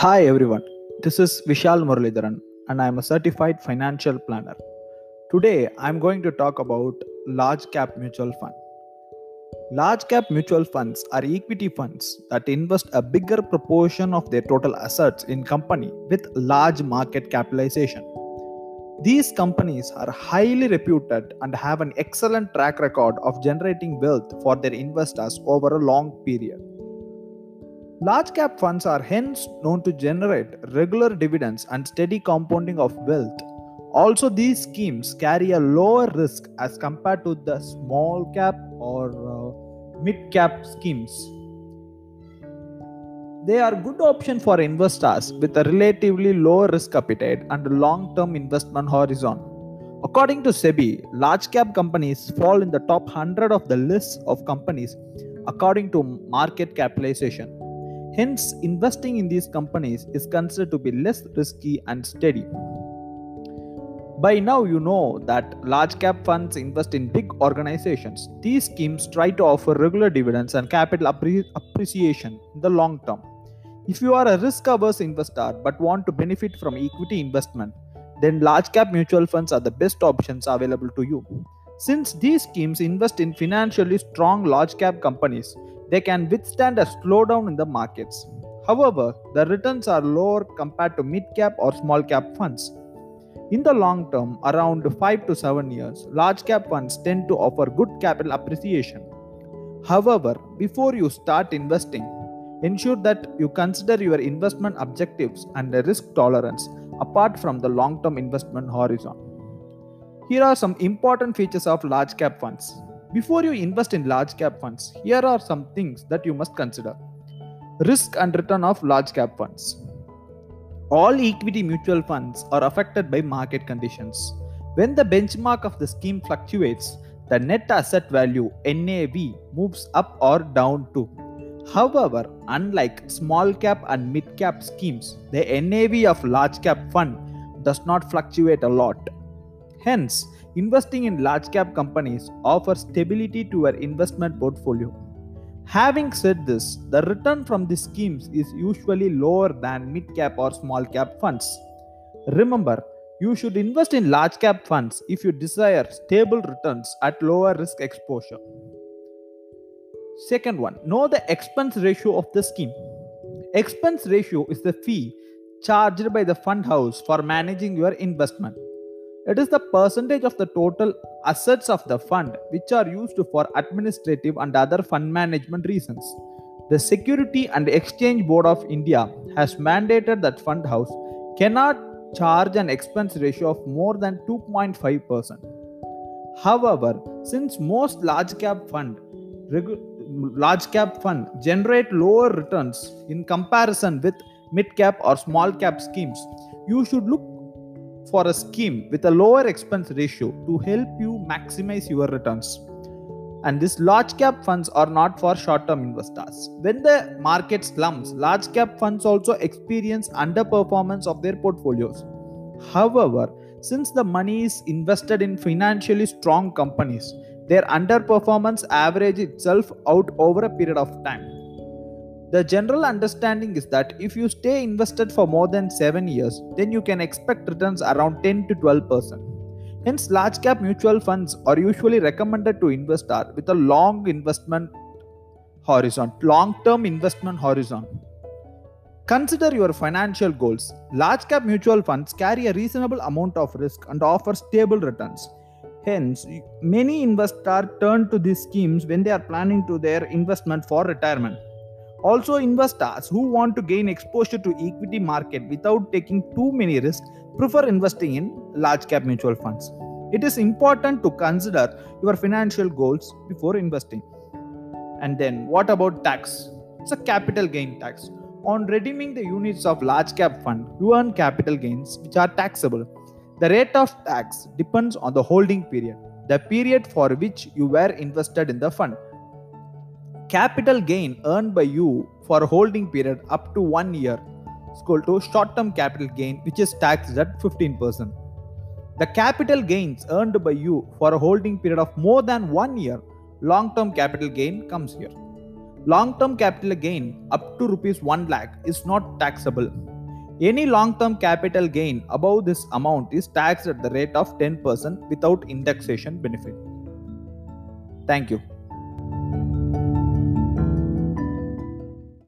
Hi everyone, this is Vishal Muralidharan and I am a certified financial planner. Today I am going to talk about large cap mutual fund. Large cap mutual funds are equity funds that invest a bigger proportion of their total assets in company with large market capitalization. These companies are highly reputed and have an excellent track record of generating wealth for their investors over a long period. Large cap funds are hence known to generate regular dividends and steady compounding of wealth. Also, these schemes carry a lower risk as compared to the small cap or uh, mid cap schemes. They are good option for investors with a relatively low risk appetite and long term investment horizon. According to SEBI, large cap companies fall in the top 100 of the list of companies according to market capitalization. Hence, investing in these companies is considered to be less risky and steady. By now, you know that large cap funds invest in big organizations. These schemes try to offer regular dividends and capital appre- appreciation in the long term. If you are a risk averse investor but want to benefit from equity investment, then large cap mutual funds are the best options available to you. Since these schemes invest in financially strong large cap companies, they can withstand a slowdown in the markets. However, the returns are lower compared to mid cap or small cap funds. In the long term, around 5 to 7 years, large cap funds tend to offer good capital appreciation. However, before you start investing, ensure that you consider your investment objectives and risk tolerance apart from the long term investment horizon. Here are some important features of large cap funds. Before you invest in large cap funds, here are some things that you must consider. Risk and return of large cap funds. All equity mutual funds are affected by market conditions. When the benchmark of the scheme fluctuates, the net asset value NAV moves up or down too. However, unlike small cap and mid cap schemes, the NAV of large cap fund does not fluctuate a lot. Hence, investing in large cap companies offers stability to your investment portfolio. Having said this, the return from these schemes is usually lower than mid cap or small cap funds. Remember, you should invest in large cap funds if you desire stable returns at lower risk exposure. Second one, know the expense ratio of the scheme. Expense ratio is the fee charged by the fund house for managing your investment. It is the percentage of the total assets of the fund which are used for administrative and other fund management reasons. The Security and Exchange Board of India has mandated that fund house cannot charge an expense ratio of more than 2.5%. However, since most large cap fund regu- large cap fund generate lower returns in comparison with mid cap or small cap schemes, you should look for a scheme with a lower expense ratio to help you maximize your returns. And these large cap funds are not for short term investors. When the market slumps, large cap funds also experience underperformance of their portfolios. However, since the money is invested in financially strong companies, their underperformance average itself out over a period of time. The general understanding is that if you stay invested for more than 7 years, then you can expect returns around 10 to 12%. Hence, large cap mutual funds are usually recommended to investors with a long investment horizon, long term investment horizon. Consider your financial goals. Large cap mutual funds carry a reasonable amount of risk and offer stable returns. Hence, many investors turn to these schemes when they are planning to their investment for retirement. Also, investors who want to gain exposure to equity market without taking too many risks prefer investing in large cap mutual funds. It is important to consider your financial goals before investing. And then, what about tax? It's a capital gain tax. On redeeming the units of large cap fund, you earn capital gains which are taxable. The rate of tax depends on the holding period, the period for which you were invested in the fund. Capital gain earned by you for a holding period up to one year is equal to short term capital gain, which is taxed at 15%. The capital gains earned by you for a holding period of more than one year, long term capital gain comes here. Long term capital gain up to rupees 1 lakh is not taxable. Any long term capital gain above this amount is taxed at the rate of 10% without indexation benefit. Thank you.